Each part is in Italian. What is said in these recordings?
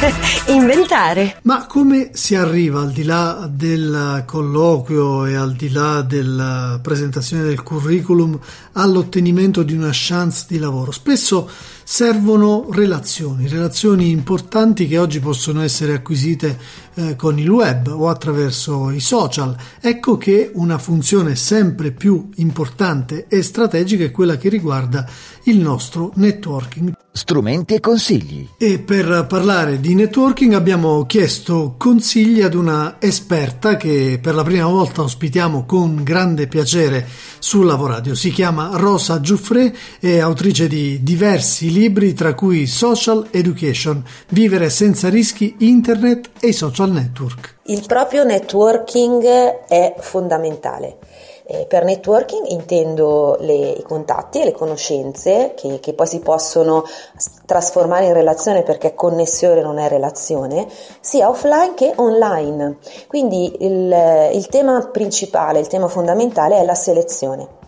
inventare. Ma come si arriva al di là del colloquio e al di là della presentazione del curriculum all'ottenimento di una chance di lavoro? Spesso servono relazioni, relazioni importanti che oggi possono essere acquisite eh, con il web o attraverso i social. Ecco che una funzione sempre più importante e strategica è quella che riguarda il nostro networking. Strumenti e consigli. E per parlare di networking abbiamo chiesto consigli ad una esperta che per la prima volta ospitiamo con grande piacere su Lavoradio. Si chiama Rosa Giuffre, è autrice di diversi libri tra cui Social Education, Vivere senza rischi, Internet e i social network. Il proprio networking è fondamentale. Eh, per networking intendo le, i contatti e le conoscenze che, che, poi si possono trasformare in relazione perché connessione non è relazione, sia offline che online. Quindi il, il tema principale, il tema fondamentale è la selezione.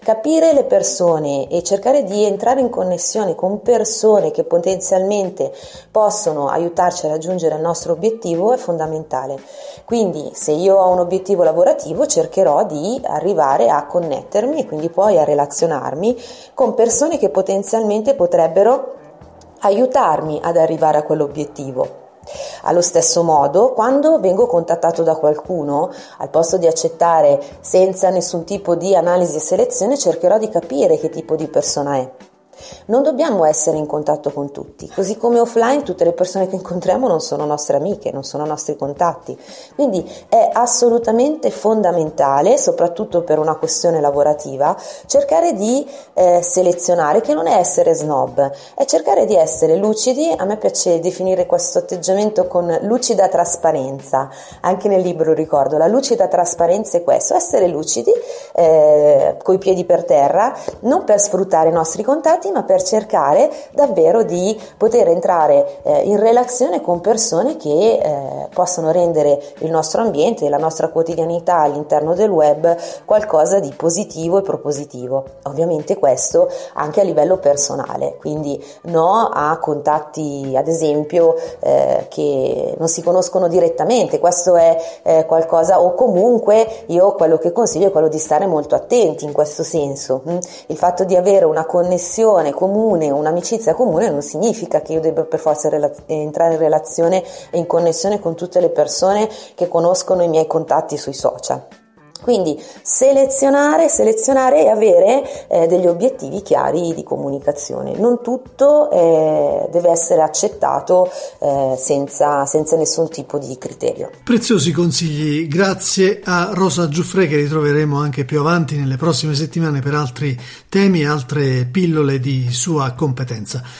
Capire le persone e cercare di entrare in connessione con persone che potenzialmente possono aiutarci a raggiungere il nostro obiettivo è fondamentale. Quindi se io ho un obiettivo lavorativo cercherò di arrivare a connettermi e quindi poi a relazionarmi con persone che potenzialmente potrebbero aiutarmi ad arrivare a quell'obiettivo. Allo stesso modo, quando vengo contattato da qualcuno, al posto di accettare senza nessun tipo di analisi e selezione, cercherò di capire che tipo di persona è. Non dobbiamo essere in contatto con tutti, così come offline tutte le persone che incontriamo non sono nostre amiche, non sono nostri contatti. Quindi è assolutamente fondamentale, soprattutto per una questione lavorativa, cercare di eh, selezionare, che non è essere snob, è cercare di essere lucidi. A me piace definire questo atteggiamento con lucida trasparenza. Anche nel libro ricordo, la lucida trasparenza è questo, essere lucidi, eh, coi piedi per terra, non per sfruttare i nostri contatti, ma per cercare davvero di poter entrare eh, in relazione con persone che eh, possono rendere il nostro ambiente la nostra quotidianità all'interno del web qualcosa di positivo e propositivo. Ovviamente questo anche a livello personale, quindi no a contatti ad esempio eh, che non si conoscono direttamente, questo è eh, qualcosa o comunque io quello che consiglio è quello di stare molto attenti in questo senso. Hm? Il fatto di avere una connessione relazione comune, un'amicizia comune non significa che io debba per forza rela- entrare in relazione e in connessione con tutte le persone che conoscono i miei contatti sui social. Quindi selezionare, selezionare e avere eh, degli obiettivi chiari di comunicazione. Non tutto eh, deve essere accettato eh, senza, senza, nessun tipo di criterio. Preziosi consigli, grazie a Rosa Giuffre che ritroveremo anche più avanti nelle prossime settimane per altri temi e altre pillole di sua competenza.